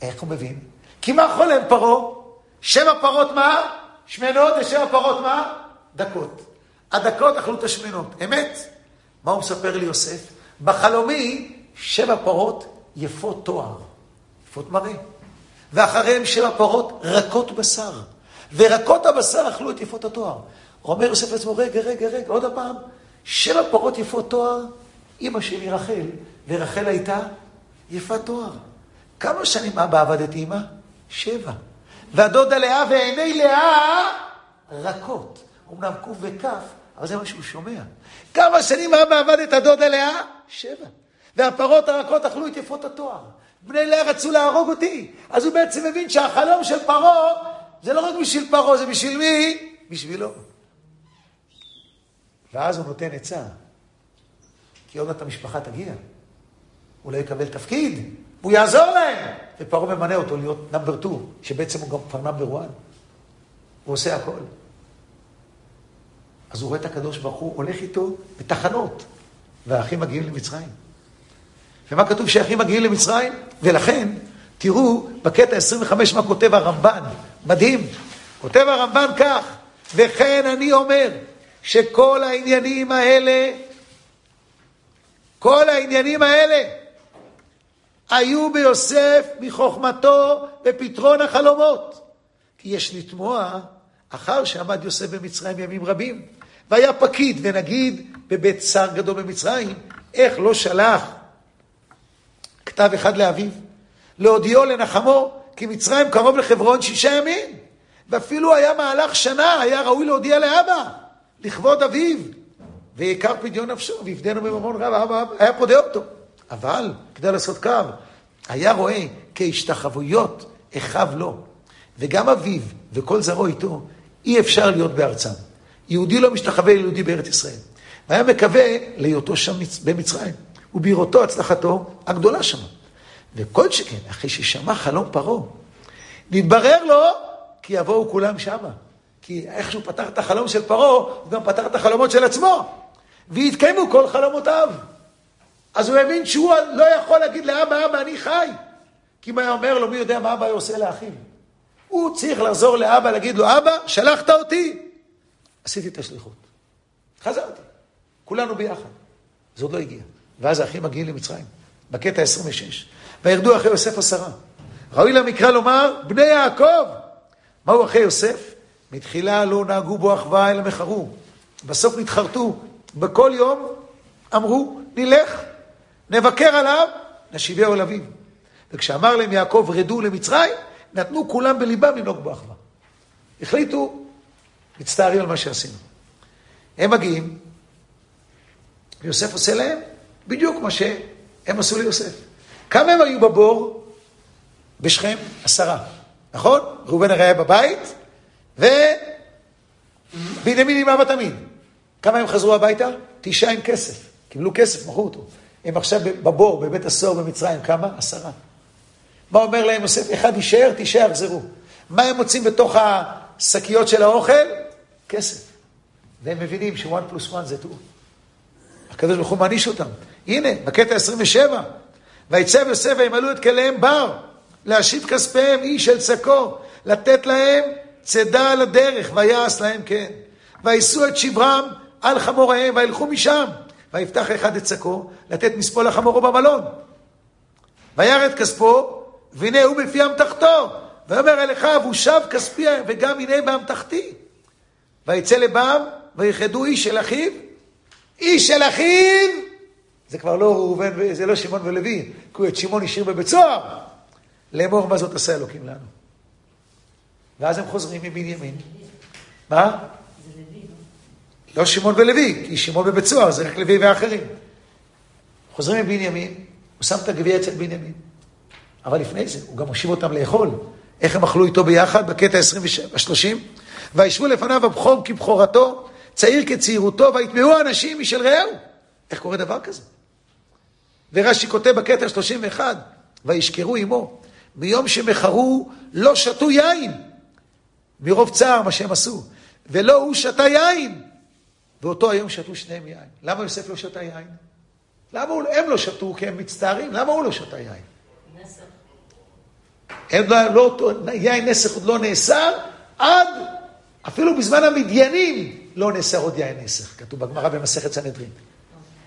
איך הוא מבין? כי מה חולם פרעה? שבע פרות מה? שמנות ושבע פרות מה? דקות. הדקות אכלו את השמנות. אמת? מה הוא מספר לי יוסף? בחלומי שבע פרות יפות תואר, יפות מראה. ואחריהם שבע פרות רכות בשר. ורקות הבשר אכלו את יפות התואר. אומר יוסף לעצמו, רגע, רגע, רגע, עוד הפעם, שבע פרות יפות תואר, אימא שלי רחל, ורחל הייתה יפת תואר. כמה שנים אבא עבד את אימא? שבע. והדודה לאה ועיני לאה רכות. אמנם קוף וכף, אבל זה מה שהוא שומע. כמה שנים אבא עבד את הדודה לאה? שבע. והפרות הרכות אכלו את יפות התואר. בני לאה רצו להרוג אותי. אז הוא בעצם מבין שהחלום של פרעה זה לא רק בשביל פרעה, זה בשביל מי? בשבילו. ואז הוא נותן עצה. כי עוד מעט המשפחה תגיע. הוא לא יקבל תפקיד, והוא יעזור להם. ופרעה ממנה אותו להיות נאמבר 2, שבעצם הוא גם כבר נאמבר 1. הוא עושה הכל. אז הוא רואה את הקדוש ברוך הוא הולך איתו בתחנות, והאחים מגיעים למצרים. ומה כתוב שהאחים מגיעים למצרים? ולכן, תראו בקטע 25 מה כותב הרמב"ן, מדהים. כותב הרמב"ן כך, וכן אני אומר שכל העניינים האלה, כל העניינים האלה, היו ביוסף מחוכמתו בפתרון החלומות. כי יש לתמוה, אחר שעמד יוסף במצרים ימים רבים, והיה פקיד ונגיד בבית שר גדול במצרים, איך לא שלח כתב אחד לאביו, להודיעו לנחמו, כי מצרים קרוב לחברון שישה ימים, ואפילו היה מהלך שנה, היה ראוי להודיע לאבא, לכבוד אביו, ויקר פדיון נפשו, ויפדנו בממון רב, אבא היה פודה אותו. אבל, כדי לעשות קו, היה רואה כהשתחוויות אחיו לו, וגם אביו וכל זרעו איתו, אי אפשר להיות בארצם. יהודי לא משתחווה ליהודי בארץ ישראל. והיה מקווה להיותו שם במצרים, ובראותו הצלחתו הגדולה שם. וכל שכן, אחרי ששמע חלום פרעה, נתברר לו כי יבואו כולם שמה. כי איך שהוא פתר את החלום של פרעה, הוא גם פתר את החלומות של עצמו. והתקיימו כל חלומותיו. אז הוא הבין שהוא לא יכול להגיד לאבא, אבא, אני חי. כי אם היה אומר לו, מי יודע מה אבא עושה לאחיו. הוא צריך לחזור לאבא, להגיד לו, אבא, שלחת אותי, עשיתי את השליחות. חזרתי. כולנו ביחד. זה עוד לא הגיע. ואז האחים מגיעים למצרים, בקטע 26. וירדו אחרי יוסף עשרה. ראוי למקרא לומר, בני יעקב. מהו אחרי יוסף? מתחילה לא נהגו בו אחווה אלא מחרו. בסוף נתחרטו. בכל יום אמרו, נלך, נבקר עליו, נשיבהו אל. וכשאמר להם יעקב, רדו למצרים, נתנו כולם בליבם לנהוג בו אחווה. החליטו, מצטערים על מה שעשינו. הם מגיעים, ויוסף עושה להם בדיוק מה שהם עשו ליוסף. כמה הם היו בבור? בשכם? עשרה, נכון? ראובן הרי היה בבית, ובנימין עם אבא תמיד. כמה הם חזרו הביתה? תשעה עם כסף. קיבלו כסף, מכרו אותו. הם עכשיו בבור, בבית הסוהר במצרים, כמה? עשרה. מה אומר להם יוסף? אחד יישאר, תשעה יחזרו. מה הם מוצאים בתוך השקיות של האוכל? כסף. והם מבינים ש-one פלוס 1 זה 2. הקדוש ברוך הוא מעניש אותם. הנה, בקטע 27, ויצב יוסף וימלאו את כליהם בר, להשיב כספיהם איש אל שקו, לתת להם צידה על הדרך, ויעש להם כן. ויישאו את שברם על חמוריהם, וילכו משם. ויפתח אחד את שקו, לתת מספו לחמורו במלון. וירא את כספו, והנה הוא בפי אמתחתו. ויאמר אל אחיו, הוא שב כספי, וגם הנה באמתחתי. ויצא לבם, ויחדו איש אל אחיו, איש של אחיו, זה כבר לא ראובן, זה לא שמעון ולוי, כי את שמעון השאיר בבית סוהר, לאמור מה זאת עשה אלוקים לנו. ואז הם חוזרים מבנימין. מה? לא שמעון ולוי, כי שמעון בבית סוהר, זה רק לוי ואחרים. חוזרים מבנימין, הוא שם את הגביע אצל בנימין. אבל לפני זה, הוא גם הושיב אותם לאכול. איך הם אכלו איתו ביחד? בקטע 27-30. וישבו לפניו הבכור כבכורתו, צעיר כצעירותו, ויתמעו אנשים משל רעהו. איך קורה דבר כזה? ורש"י כותב בקטע 31, וישכרו עמו, ביום שמכרו לא שתו יין, מרוב צער מה שהם עשו, ולא הוא שתה יין, ואותו היום שתו שניהם יין. למה יוסף לא שתה יין? למה הוא, הם לא שתו כי הם מצטערים? למה הוא לא שתה יין? נסך. לא, לא, יין נסך עוד לא נאסר עד, אפילו בזמן המדיינים, לא נאסר עוד יין נסך, כתוב בגמרא במסכת סנהדרין.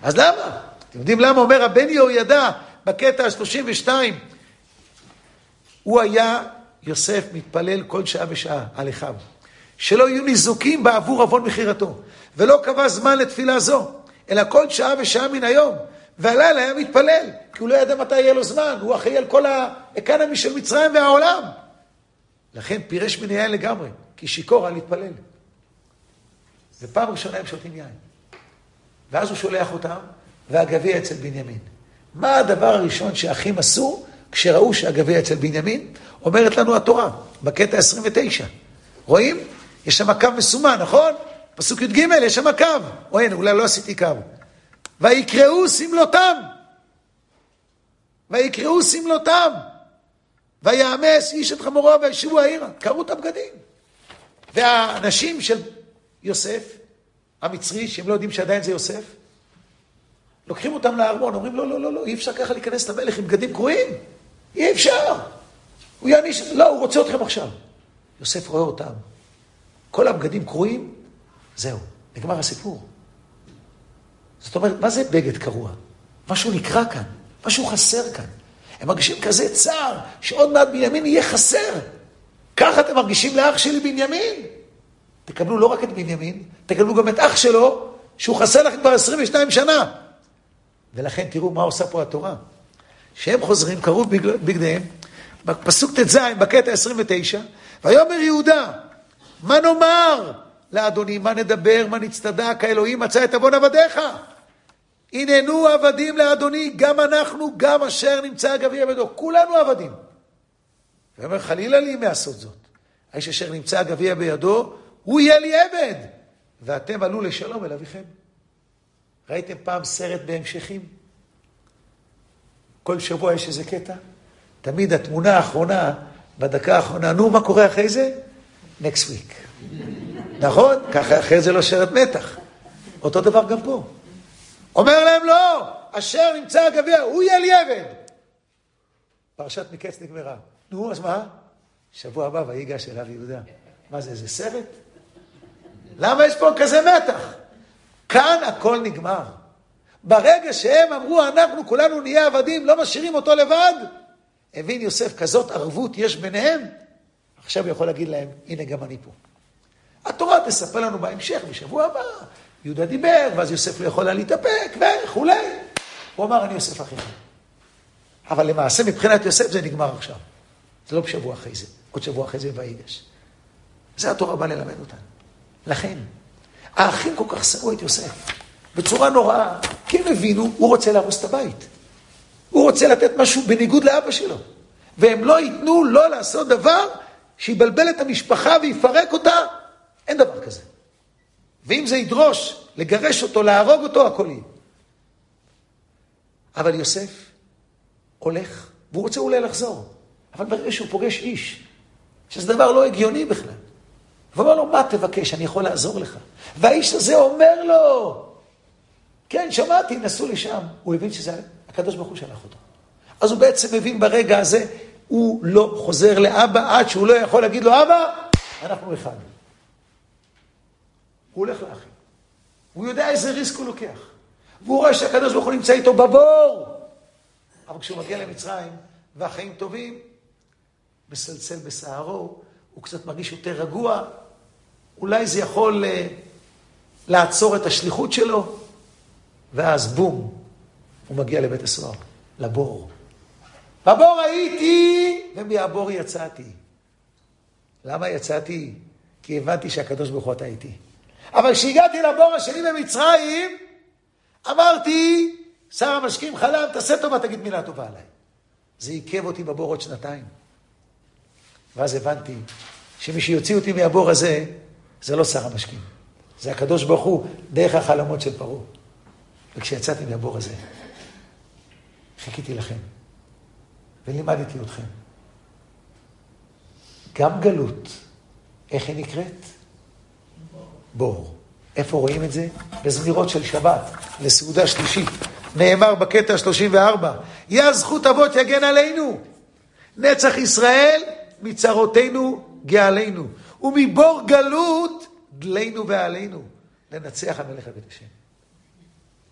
אז למה? אתם יודעים למה? אומר הבן יהוידע בקטע ה-32, הוא היה, יוסף, מתפלל כל שעה ושעה על אחיו, שלא יהיו ניזוקים בעבור עוון מכירתו, ולא קבע זמן לתפילה זו, אלא כל שעה ושעה מן היום. והלילה היה מתפלל, כי הוא לא ידע מתי יהיה לו זמן, הוא אחראי על כל האקנמי של מצרים והעולם. לכן פירש מן היין לגמרי, כי שיכור על להתפלל. ופעם ראשונה הם שותים יין. ואז הוא שולח אותם, והגביע אצל בנימין. מה הדבר הראשון שהאחים עשו כשראו שהגביע אצל בנימין? אומרת לנו התורה, בקטע 29. רואים? יש שם קו מסומן, נכון? פסוק י"ג, יש שם קו. או אין, אולי לא עשיתי קו. ויקראו שמלותם. ויקראו שמלותם. ויאמס איש את חמורו וישבו העירה. קראו את הבגדים. והאנשים של יוסף, המצרי, שהם לא יודעים שעדיין זה יוסף, לוקחים אותם לארמון, אומרים, לא, לא, לא, לא, אי אפשר ככה להיכנס למלך עם בגדים קרועים. אי אפשר. הוא יעניש, לא, הוא רוצה אתכם עכשיו. יוסף רואה אותם. כל הבגדים קרועים, זהו, נגמר הסיפור. זאת אומרת, מה זה בגד קרוע? משהו נקרע כאן, משהו חסר כאן. הם מרגישים כזה צער, שעוד מעט בנימין יהיה חסר. ככה אתם מרגישים לאח שלי בנימין? תקבלו לא רק את בנימין, תקבלו גם את אח שלו, שהוא חסר לכם כבר 22 שנה. ולכן תראו מה עושה פה התורה. כשהם חוזרים, קראו בגדיהם, בפסוק ט"ז, בקטע 29, ויאמר יהודה, מה נאמר לאדוני, מה נדבר, מה נצטדק, האלוהים מצא את עוון עבדיך. הננו עבדים לאדוני, גם אנחנו, גם אשר נמצא גביע בידו, כולנו עבדים. ואומר, חלילה לי מעשות זאת. האיש אשר נמצא גביע בידו, הוא יהיה לי עבד, ואתם עלו לשלום אל אביכם. ראיתם פעם סרט בהמשכים? כל שבוע יש איזה קטע? תמיד התמונה האחרונה, בדקה האחרונה, נו, מה קורה אחרי זה? Next week. נכון? ככה אחרי זה לא שרת מתח. אותו דבר גם פה. אומר להם לא, אשר נמצא הגביע, הוא יהיה לי עבד. פרשת מקץ נגמרה. נו, אז מה? שבוע הבא ויגש אליו יהודה. מה זה, איזה סרט? למה יש פה כזה מתח? כאן הכל נגמר. ברגע שהם אמרו, אנחנו כולנו נהיה עבדים, לא משאירים אותו לבד, הבין יוסף, כזאת ערבות יש ביניהם, עכשיו הוא יכול להגיד להם, הנה גם אני פה. התורה תספר לנו בהמשך, בשבוע הבא, יהודה דיבר, ואז יוסף לא יכול היה להתאפק, וכולי. הוא אמר, אני יוסף אחיך. אבל למעשה, מבחינת יוסף זה נגמר עכשיו. זה לא בשבוע אחרי זה, עוד שבוע אחרי זה ויגש. זה התורה באה ללמד אותנו. לכן, האחים כל כך שנאו את יוסף, בצורה נוראה, כי הם הבינו, הוא רוצה להרוס את הבית. הוא רוצה לתת משהו בניגוד לאבא שלו. והם לא ייתנו לו לעשות דבר שיבלבל את המשפחה ויפרק אותה, אין דבר כזה. ואם זה ידרוש לגרש אותו, להרוג אותו, הכל יהיה. אבל יוסף הולך, והוא רוצה אולי לחזור, אבל ברגע שהוא פוגש איש, שזה דבר לא הגיוני בכלל, והוא אומר לו, מה תבקש, אני יכול לעזור לך. והאיש הזה אומר לו, כן, שמעתי, נסעו לשם. הוא הבין שזה הקדוש ברוך הוא שלח אותו. אז הוא בעצם מבין ברגע הזה, הוא לא חוזר לאבא עד שהוא לא יכול להגיד לו, אבא, אנחנו אחד. הוא הולך לאחים. הוא יודע איזה ריסק הוא לוקח. והוא רואה שהקדוש ברוך הוא נמצא איתו בבור. אבל כשהוא מגיע למצרים, והחיים טובים, מסלסל בשערו, הוא קצת מרגיש יותר רגוע, אולי זה יכול uh, לעצור את השליחות שלו, ואז בום, הוא מגיע לבית הסוהר, לבור. בבור הייתי, ומהבור יצאתי. למה יצאתי? כי הבנתי שהקדוש ברוך הוא אתה איתי. אבל כשהגעתי לבור השני במצרים, אמרתי, שר המשקים חלם, תעשה טובה, תגיד מילה טובה עליי. זה עיכב אותי בבור עוד שנתיים. ואז הבנתי שמי שיוציא אותי מהבור הזה, זה לא שר המשקים. זה הקדוש ברוך הוא, דרך החלומות של פרעה. וכשיצאתי מהבור הזה, חיכיתי לכם, ולימדתי אתכם. גם גלות, איך היא נקראת? בור. איפה רואים את זה? בזמירות של שבת, לסעודה שלישית. נאמר בקטע 34, יא זכות אבות יגן עלינו, נצח ישראל מצרותינו גאלינו, ומבור גלות דלינו ועלינו, לנצח המלך הבית השם.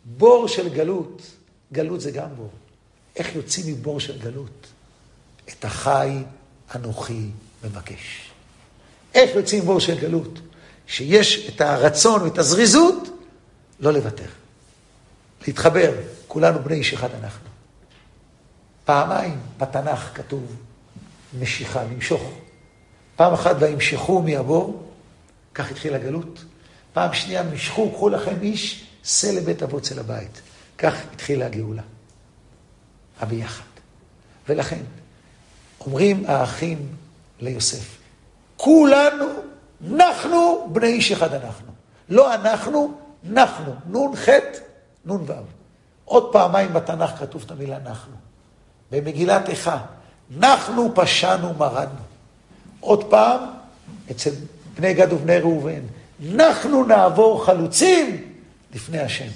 בור של גלות, גלות זה גם בור. איך יוצאים מבור של גלות? את החי אנוכי מבקש. איך יוצאים מבור של גלות? שיש את הרצון ואת הזריזות לא לוותר. להתחבר, כולנו בני איש אחד אנחנו. פעמיים בתנ"ך כתוב משיכה, למשוך. פעם אחת וימשכו מהבור, כך התחילה הגלות. פעם שנייה, משכו, קחו לכם איש, שא לבית אבות של הבית. כך התחילה הגאולה. הביחד. ולכן, אומרים האחים ליוסף, כולנו, אנחנו בני איש אחד אנחנו. לא אנחנו, אנחנו. נון ח', נון ו'. עוד פעמיים בתנ"ך כתוב את המילה אנחנו. במגילת איכה, אנחנו פשענו מרדנו. עוד פעם, אצל בני גד ובני ראובן, אנחנו נעבור חלוצים לפני השם.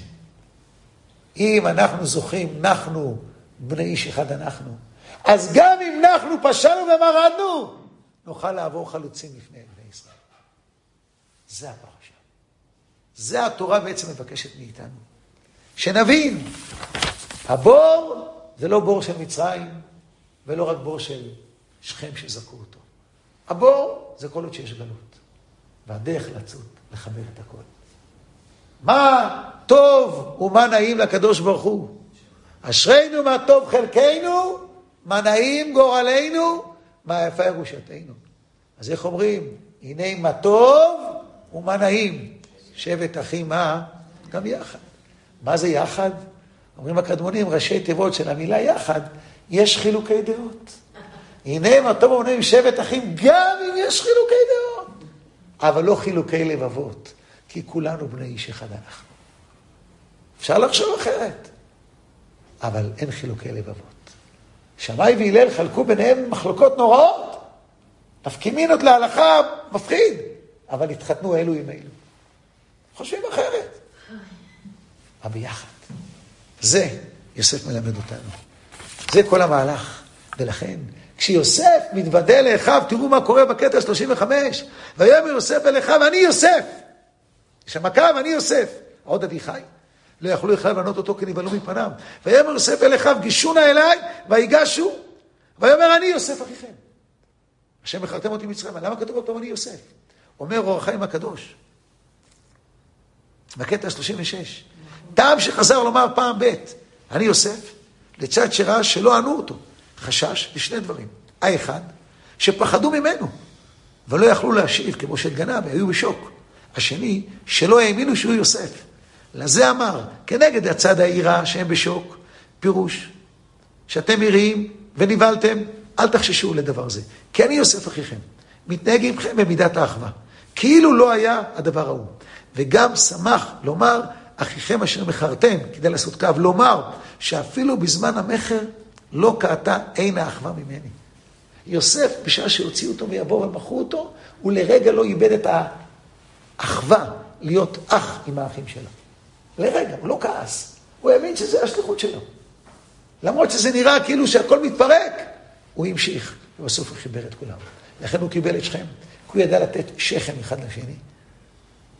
אם אנחנו זוכים, אנחנו בני איש אחד אנחנו, אז גם אם אנחנו פשענו ומרדנו, נוכל לעבור חלוצים לפני בני ישראל. זה הפרשה. זה התורה בעצם מבקשת מאיתנו. שנבין, הבור זה לא בור של מצרים, ולא רק בור של שכם שזרקו אותו. הבור זה כל עוד שיש גלות. והדרך לצוד, לחבר את הכל. מה טוב ומה נעים לקדוש ברוך הוא. אשרינו מה טוב חלקנו, מה נעים גורלנו, מה יפה ירושתנו. אז איך אומרים? הנה מה טוב ומה נעים. שבט אחים מה? גם יחד. מה זה יחד? אומרים הקדמונים, ראשי תיבות של המילה יחד, יש חילוקי דעות. הנה מה טוב ומה נעים שבט אחים, גם אם יש חילוקי דעות. אבל לא חילוקי לבבות, כי כולנו בני איש אחד אנחנו. אפשר לחשוב אחרת, אבל אין חילוקי לבבות. שמאי והלל חלקו ביניהם מחלוקות נוראות. תפקימינות להלכה מפחיד, אבל התחתנו אלו עם אלו. חושבים אחרת. אבל ביחד. זה יוסף מלמד אותנו. זה כל המהלך. ולכן, כשיוסף מתוודה לאחיו, תראו מה קורה בקטע 35, ויאמר יוסף אל אחיו, אני יוסף. יש שם אני יוסף. עוד אביחי. לא יכלו אחיו לענות אותו כי נבהלו מפניו. ויאמר יוסף אל אחיו, גישו נא אליי, ויגשו. ויאמר אני יוסף אחיכם. השם מכרתם אותי מצרימה. למה כתוב אותו אני יוסף? אומר אור החיים הקדוש. בקטע 36. טעם שחזר לומר פעם ב', אני יוסף, לצד שראה שלא ענו אותו. חשש לשני דברים. האחד, שפחדו ממנו, ולא יכלו להשיב כמו של גנב, היו בשוק. השני, שלא האמינו שהוא יוסף. לזה אמר, כנגד הצד העירה שהם בשוק, פירוש, שאתם יראים ונבהלתם, אל תחששו לדבר זה. כי אני יוסף אחיכם, מתנהג עמכם במידת האחווה. כאילו לא היה הדבר ההוא. וגם שמח לומר, אחיכם אשר מכרתם, כדי לעשות קו, לומר שאפילו בזמן המכר לא קעתה אין האחווה ממני. יוסף, בשעה שהוציאו אותו מיבור ומכרו אותו, הוא לרגע לא איבד את האחווה להיות אח עם האחים שלו. לרגע, הוא לא כעס. הוא האמין שזה השליחות שלו. למרות שזה נראה כאילו שהכל מתפרק, הוא המשיך, ובסוף הוא חיבר את כולם. לכן הוא קיבל את שכם, כי הוא ידע לתת שכם אחד לשני.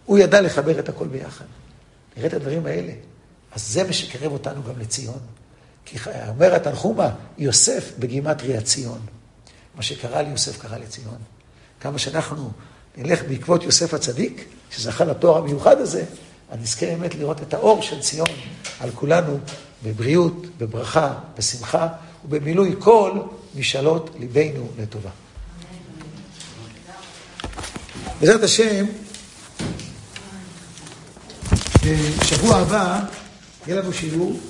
הוא ידע לחבר את הכל ביחד. נראה את הדברים האלה. אז זה מה שקרב אותנו גם לציון. כי אומר התנחומה, יוסף בגימטריה ציון. מה שקרה ליוסף קרה לציון. כמה שאנחנו נלך בעקבות יוסף הצדיק, שזכה לתואר המיוחד הזה, אני נזכה באמת לראות את האור של ציון על כולנו בבריאות, בברכה, בשמחה ובמילוי כל משאלות ליבנו לטובה. בעזרת השם, בשבוע הבא יהיה לנו שיעור